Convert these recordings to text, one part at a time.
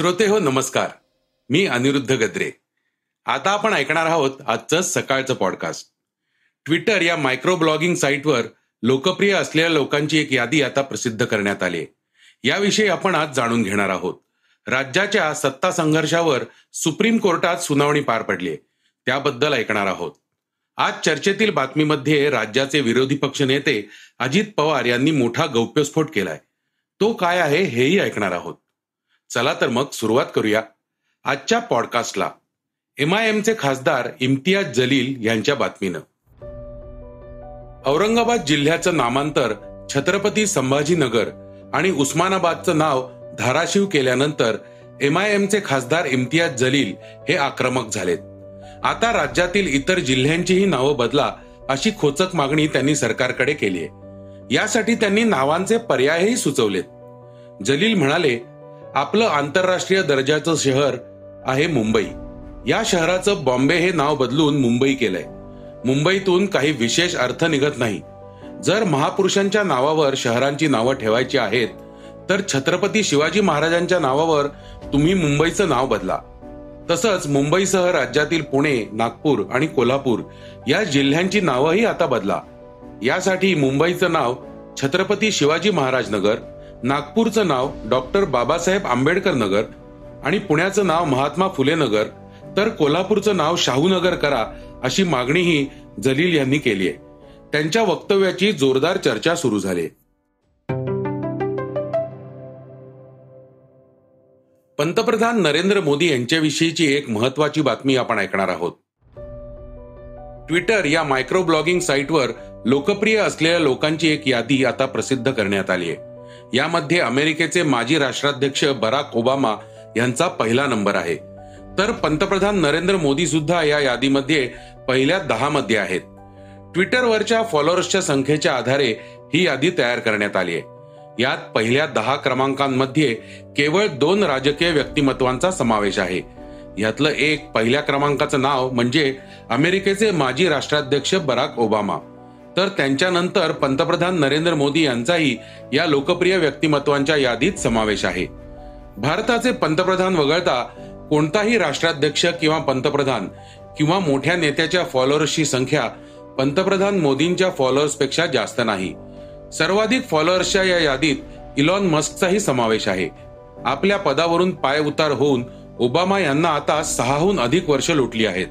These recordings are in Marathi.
श्रोते हो नमस्कार. मी अनिरुद्ध गद्रे. आता आपण ऐकणार आहोत आजचं सकाळचं पॉडकास्ट ट्विटर या मायक्रो ब्लॉगिंग साईटवर लोकप्रिय असलेल्या लोकांची एक यादी आता प्रसिद्ध करण्यात आली आहे. याविषयी आपण आज जाणून घेणार आहोत. राज्याच्या सत्ता संघर्षावर सुप्रीम कोर्टात सुनावणी पार पडली त्याबद्दल ऐकणार आहोत. आज चर्चेतील बातमीमध्ये राज्याचे विरोधी पक्ष नेते अजित पवार यांनी मोठा गौप्यस्फोट केलाय. तो काय आहे हेही ऐकणार आहोत. चला तर मग सुरुवात करूया. आजच्या पॉडकास्टला एम आय एमचे खासदार इम्तियाज जलील यांच्या बातमीनं. औरंगाबाद जिल्ह्याचं नामांतर छत्रपती संभाजीनगर आणि उस्मानाबादचं नाव धाराशिव केल्यानंतर एम आय एमचे खासदार इम्तियाज जलील हे आक्रमक झालेत. आता राज्यातील इतर जिल्ह्यांचीही नावं बदला अशी खोचक मागणी त्यांनी सरकारकडे केली आहे यासाठी त्यांनी नावांचे पर्यायही सुचवलेत. जलील म्हणाले आपलं आंतरराष्ट्रीय दर्जाचं शहर आहे मुंबई. या शहराचं बॉम्बे हे नाव बदलून मुंबई केलंय. मुंबईतून काही विशेष अर्थ निघत नाही. जर महापुरुषांच्या नावावर शहरांची नावं ठेवायची आहेत तर छत्रपती शिवाजी महाराजांच्या नावावर तुम्ही मुंबईचं नाव बदला. तसंच मुंबईसह राज्यातील पुणे नागपूर आणि कोल्हापूर या जिल्ह्यांची नावंही आता बदला. यासाठी मुंबईचं नाव छत्रपती शिवाजी महाराज नगर नागपूरचं नाव डॉक्टर बाबासाहेब आंबेडकर नगर आणि पुण्याचं नाव महात्मा फुले नगर तर कोल्हापूरचं नाव शाहूनगर करा अशी मागणीही जलील यांनी केली आहे. त्यांच्या वक्तव्याची जोरदार चर्चा सुरू झाली पंतप्रधान नरेंद्र मोदी यांच्याविषयीची एक महत्वाची बातमी आपण ऐकणार आहोत. ट्विटर या मायक्रो ब्लॉगिंग साईटवर लोकप्रिय असलेल्या लोकांची एक यादी आता प्रसिद्ध करण्यात आली आहे. यामध्ये अमेरिकेचे माजी राष्ट्राध्यक्ष बराक ओबामा यांचा पहिला नंबर आहे. तर पंतप्रधान नरेंद्र मोदी सुद्धा या यादीमध्ये पहिल्या दहा मध्ये आहेत. ट्विटरवरच्या फॉलोअर्सच्या संख्येच्या आधारे ही यादी तयार करण्यात आली आहे. यात पहिल्या दहा क्रमांकांमध्ये केवळ दोन राजकीय व्यक्तिमत्वांचा समावेश आहे. यातलं एक पहिल्या क्रमांकाचं नाव म्हणजे अमेरिकेचे माजी राष्ट्राध्यक्ष बराक ओबामा. तर त्यांच्यानंतर पंतप्रधान नरेंद्र मोदी यांचाही या लोकप्रिय व्यक्तिमत्वांच्या यादीत समावेश आहे. भारताचे पंतप्रधान वगळता कोणताही राष्ट्राध्यक्ष किंवा पंतप्रधान किंवा मोठ्या नेत्याच्या फॉलोअर्सची संख्या पंतप्रधान मोदींच्या फॉलोअर्सपेक्षा जास्त नाही. सर्वाधिक फॉलोअर्सच्या या यादीत इलॉन मस्कचाही समावेश आहे. आपल्या पदावरून पाय उतार होऊन ओबामा यांना आता सहाहून अधिक वर्ष लुटली आहेत.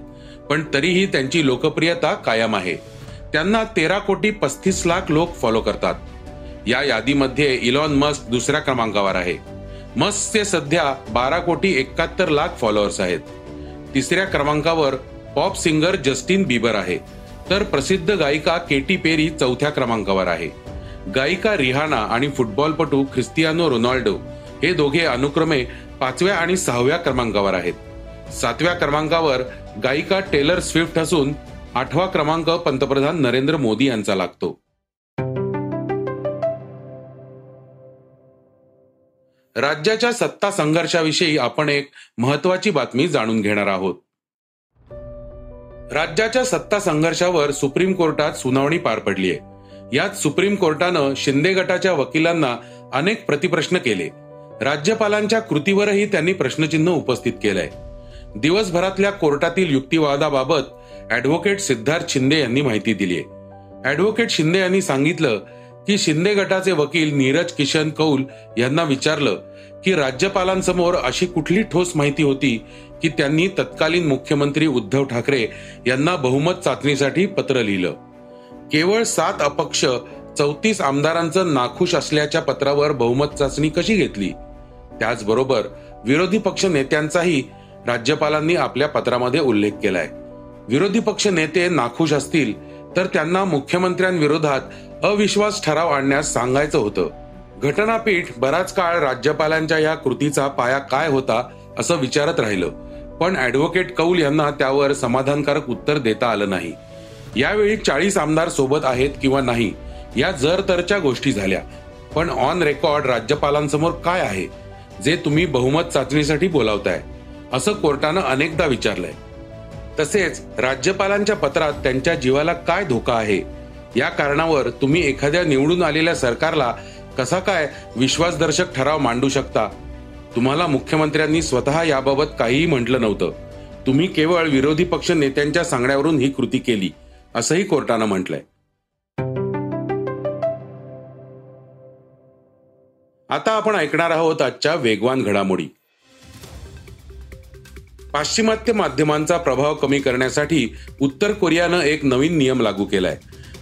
पण तरीही त्यांची लोकप्रियता कायम आहे. त्यांना तेरा कोटी पस्तीस लाख लोक फॉलो करतात. या यादीमध्ये इलॉन मस्क दुसऱ्या क्रमांकावर आहे. मस्कचे सध्या बारा कोटी एकाहत्तर लाख फॉलोअर्स आहेत. तिसऱ्या क्रमांकावर पॉप सिंगर जस्टिन बिबर आहे. तर प्रसिद्ध गायिका केटी पेरी चौथ्या क्रमांकावर आहे. गायिका रिहाना आणि फुटबॉलपटू ख्रिस्तियानो रोनाल्डो हे दोघे अनुक्रमे पाचव्या आणि सहाव्या क्रमांकावर आहेत. सातव्या क्रमांकावर गायिका टेलर स्विफ्ट असून आठवा क्रमांक पंतप्रधान नरेंद्र मोदी यांचा लागतो. राज्याच्या सत्ता संघर्षाविषयी आपण एक महत्वाची बातमी जाणून घेणार आहोत. राज्याच्या सत्ता संघर्षावर सुप्रीम कोर्टात सुनावणी पार पडली आहे यात सुप्रीम कोर्टानं शिंदे गटाच्या वकिलांना अनेक प्रतिप्रश्न केले. राज्यपालांच्या कृतीवरही त्यांनी प्रश्नचिन्ह उपस्थित केलंय. दिवसभरातल्या कोर्टातील युक्तिवादाबाबत ऍडव्होकेट सिद्धार्थ शिंदे यांनी माहिती दिली आहे. ऍडव्होकेट शिंदे यांनी सांगितलं की शिंदे गटाचे वकील नीरज किशन कौल यांना विचारलं की राज्यपालांसमोर अशी कुठली ठोस माहिती होती की त्यांनी तत्कालीन मुख्यमंत्री उद्धव ठाकरे यांना बहुमत चाचणीसाठी पत्र लिहिलं. केवळ सात अपक्ष चौतीस आमदारांचं नाखुश असल्याच्या पत्रावर बहुमत चाचणी कशी घेतली? त्याचबरोबर विरोधी पक्ष नेत्यांचाही राज्यपालांनी आपल्या पत्रामध्ये उल्लेख केलाय. विरोधी पक्ष नेते नाखुश असतील तर त्यांना मुख्यमंत्र्यांविरोधात अविश्वास ठराव आणण्यास सांगायचं होतं. घटनापीठ बराच काळ राज्यपालांच्या या कृतीचा पाया काय होता असं विचारत राहिलं. पण ऍडव्होकेट कौल यांना त्यावर समाधानकारक उत्तर देता आलं नाही. यावेळी चाळीस आमदार सोबत आहेत किंवा नाही या जर तरच्या गोष्टी झाल्या. पण ऑन रेकॉर्ड राज्यपालांसमोर काय आहे जे तुम्ही बहुमत चाचणीसाठी बोलावताय? असं कोर्टानं अनेकदा विचारलंय. तसेच राज्यपालांच्या पत्रात त्यांच्या जीवाला काय धोका आहे? या कारणावर तुम्ही एखाद्या निवडून आलेल्या सरकारला कसा काय विश्वासदर्शक ठराव मांडू शकता? तुम्हाला मुख्यमंत्र्यांनी स्वतः याबाबत काहीही म्हटलं नव्हतं. तुम्ही केवळ विरोधी पक्ष नेत्यांच्या सांगण्यावरून ही कृती केली असंही कोर्टानं म्हटलंय. आता आपण ऐकणार आहोत आजच्या वेगवान घडामोडी. पाश्चिमात्य माध्यमांचा प्रभाव कमी करण्यासाठी उत्तर कोरियानं एक नवीन नियम लागू केलाय.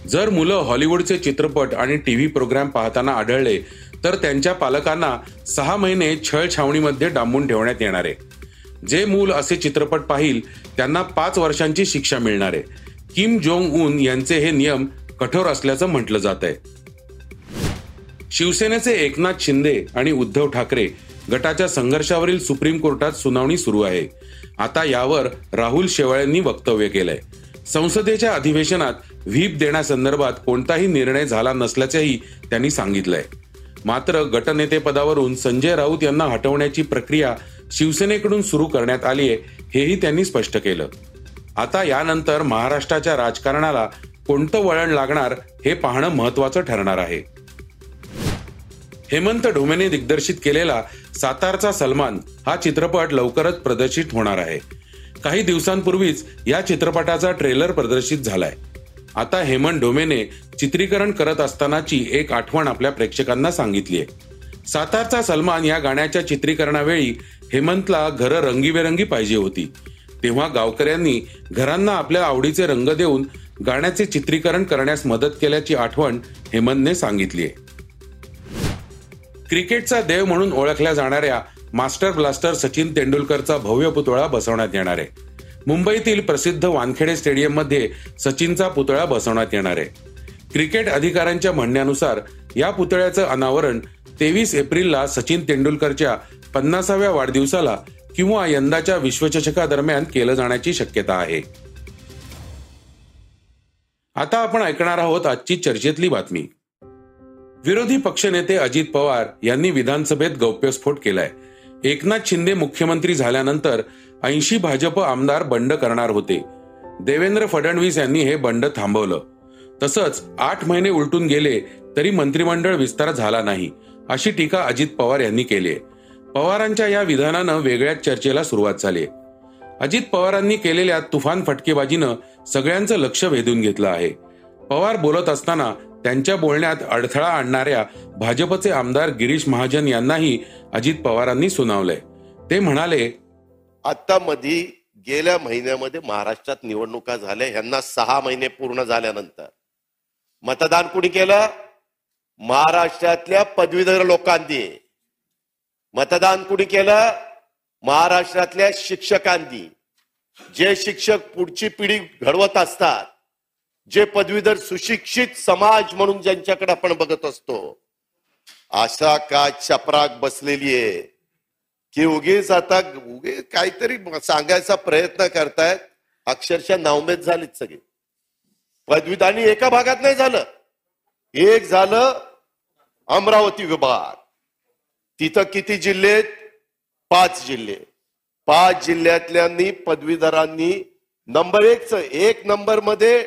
जर मुलं हॉलिवूडचे चित्रपट आणि टीव्ही प्रोग्राम पाहताना आढळले तर त्यांच्या पालकांना सहा महिने छळ छावणीमध्ये डांबून ठेवण्यात येणार आहे. जे मूल असे चित्रपट पाहिल त्यांना पाच वर्षांची शिक्षा मिळणार आहे. किम जोंग उन यांचे हे नियम कठोर असल्याचं म्हटलं जात आहे शिवसेनेचे एकनाथ शिंदे आणि उद्धव ठाकरे गटाच्या संघर्षावरील सुप्रीम कोर्टात सुनावणी सुरू आहे. आता यावर राहुल शेवाळेंनी वक्तव्य केलंय. संसदेच्या अधिवेशनात व्हीप देण्यासंदर्भात कोणताही निर्णय झाला नसल्याचेही त्यांनी सांगितलंय. मात्र गटनेतेपदावरून संजय राऊत यांना हटवण्याची प्रक्रिया शिवसेनेकडून सुरू करण्यात आली आहे हेही त्यांनी स्पष्ट केलं. आता यानंतर महाराष्ट्राच्या राजकारणाला कोणतं वळण लागणार हे पाहणं महत्वाचं ठरणार आहे. हेमंत ढोमेने दिग्दर्शित केलेला सातारचा सलमान हा चित्रपट लवकरच प्रदर्शित होणार आहे. काही दिवसांपूर्वीच या चित्रपटाचा ट्रेलर प्रदर्शित झालाय. आता हेमंत ढोमेने चित्रीकरण करत असतानाची एक आठवण आपल्या प्रेक्षकांना सांगितली आहे सातारचा सलमान या गाण्याच्या चित्रीकरणावेळी हेमंतला घरं रंगीबेरंगी पाहिजे होती. तेव्हा गावकऱ्यांनी घरांना आपल्या आवडीचे रंग देऊन गाण्याचे चित्रीकरण करण्यास मदत केल्याची आठवण हेमंतने सांगितली आहे क्रिकेटचा देव म्हणून ओळखल्या जाणाऱ्या मास्टर ब्लास्टर सचिन तेंडुलकरचा भव्य पुतळा बसवण्यात येणार आहे. मुंबईतील प्रसिद्ध वानखेडे स्टेडियममध्ये सचिनचा पुतळा बसवण्यात येणार आहे. क्रिकेट अधिकाऱ्यांच्या म्हणण्यानुसार या पुतळ्याचं अनावरण तेवीस एप्रिलला सचिन तेंडुलकरच्या पन्नासाव्या वाढदिवसाला किंवा यंदाच्या विश्वचषकादरम्यान केलं जाण्याची शक्यता आहे. आता आपण ऐकणार आहोत आजची चर्चेतली बातमी. विरोधी पक्षनेते अजित पवार यांनी विधानसभेत गौप्यस्फोट केलाय. एकनाथ शिंदे मुख्यमंत्री झाल्यानंतर ऐंशी भाजप आमदार बंड करणार होते. देवेंद्र फडणवीस यांनी हे बंड थांबवलं. तसंच आठ महिने उलटून गेले तरी मंत्रिमंडळ विस्तार झाला नाही अशी टीका अजित पवार यांनी केली पवारांच्या या विधानानं वेगळ्याच चर्चेला सुरुवात झाली अजित पवारांनी केलेल्या तुफान फटकेबाजीनं सगळ्यांचं लक्ष वेधून घेतलं आहे. पवार बोलत असताना त्यांच्या बोलण्यात अडथळा आणणाऱ्या भाजपचे आमदार गिरीश महाजन यांनाही अजित पवारांनी सुनावलंय ते म्हणाले आता मधी गेल्या महिन्यामध्ये महाराष्ट्रात निवडणुका झाल्या ह्यांना सहा महिने पूर्ण झाल्यानंतर. मतदान कुणी केलं? महाराष्ट्रातल्या पदवीधर लोकांनी. मतदान कुणी केलं? महाराष्ट्रातल्या शिक्षकांनी. जे शिक्षक पुढची पिढी घडवत असतात जे पदवीधर सुशिक्षित समाज म्हणून ज्यांच्याकडे आपण बघत असतो अशा का चपराक बसलेली आहे की उगीच आता उगे काहीतरी सांगायचा प्रयत्न करतायत अक्षरशः नावमेद झालीत सगळी. पदवीदानी एका भागात नाही झालं. एक झालं अमरावती विभाग. तिथं किती जिल्हे आहेत? पाच जिल्हे. पाच जिल्ह्यातल्यांनी पदवीधरांनी नंबर एकच एक नंबरमध्ये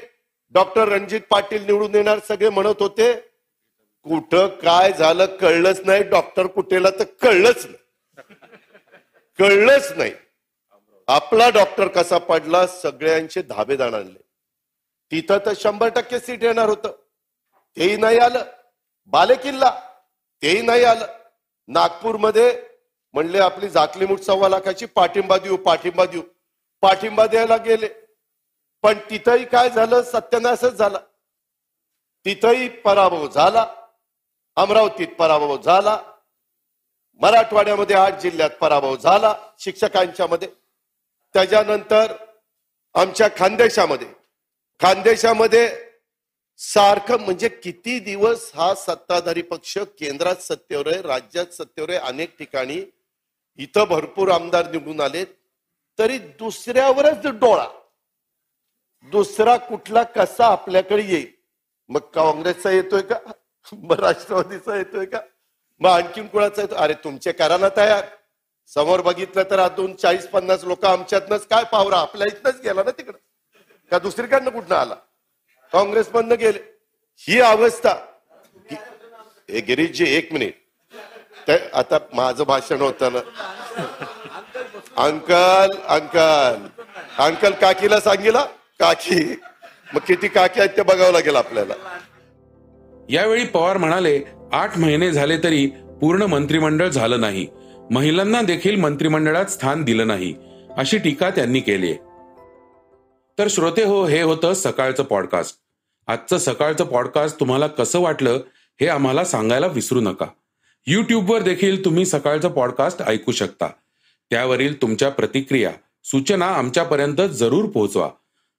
डॉक्टर रणजित पाटील निवडून येणार सगळे म्हणत होते कुठं काय झालं कळलंच नाही डॉक्टर कुठेला तर कळलंच नाही. कळलंच नाही. आपला डॉक्टर कसा पडला सगळ्यांचे धाबेदाण आणले. तिथं तर शंभर टक्के सीट येणार होतं. तेही नाही आलं. बालेकिल्ला तेही नाही आलं. नागपूरमध्ये म्हणले आपली जाकली मुठ सव्वा लाखाची पाठिंबा देऊ पाठिंबा देऊ. पाठिंबा द्यायला गेले. पण तिथंही काय झालं? सत्यानाशच झाला. तिथंही पराभव झाला. अमरावतीत पराभव झाला. मराठवाड्यामध्ये आठ जिल्ह्यात पराभव झाला शिक्षकांच्या मध्ये. त्याच्यानंतर आमच्या खानदेशामध्ये. खानदेशामध्ये सारखं म्हणजे किती दिवस हा सत्ताधारी पक्ष केंद्रात सत्तेवर आहे राज्यात सत्तेवर आहे अनेक ठिकाणी इथं भरपूर आमदार निवडून आलेत. तरी दुसऱ्यावरच डोळा. दुसरा कुठला कसा आपल्याकडे येईल? मग काँग्रेसचा येतोय का? मग राष्ट्रवादीचा येतोय का? मग आणखीन कुणाचा येतो? अरे तुमचे करा ना तयार. समोर बघितलं तर अजून चाळीस पन्नास लोक आमच्यातनच काय पावरा? आपल्या इथनच गेला ना तिकडं. का दुसरीकडनं कुठनं आला? काँग्रेसमधनं गेले. ही अवस्था. हे गिरीशजी एक मिनिट. ते आता माझं भाषण होतं ना. Uncle uncle. अंकल काकीला सांगितलं? काकी. मग किती काकी आहेत ते बघावं लागेल आपल्याला. यावेळी पवार म्हणाले आठ महिने झाले तरी पूर्ण मंत्रिमंडळ झालं नाही. महिलांना देखील मंत्रिमंडळात स्थान दिलं नाही अशी टीका त्यांनी केली. तर श्रोते हो हे होतं सकाळचं पॉडकास्ट आजचं सकाळचं पॉडकास्ट तुम्हाला कसं वाटलं हे आम्हाला सांगायला विसरू नका. युट्यूबवर देखील तुम्ही सकाळचं पॉडकास्ट ऐकू शकता. त्यावरील तुमच्या प्रतिक्रिया सूचना आमच्यापर्यंत जरूर पोहोचवा.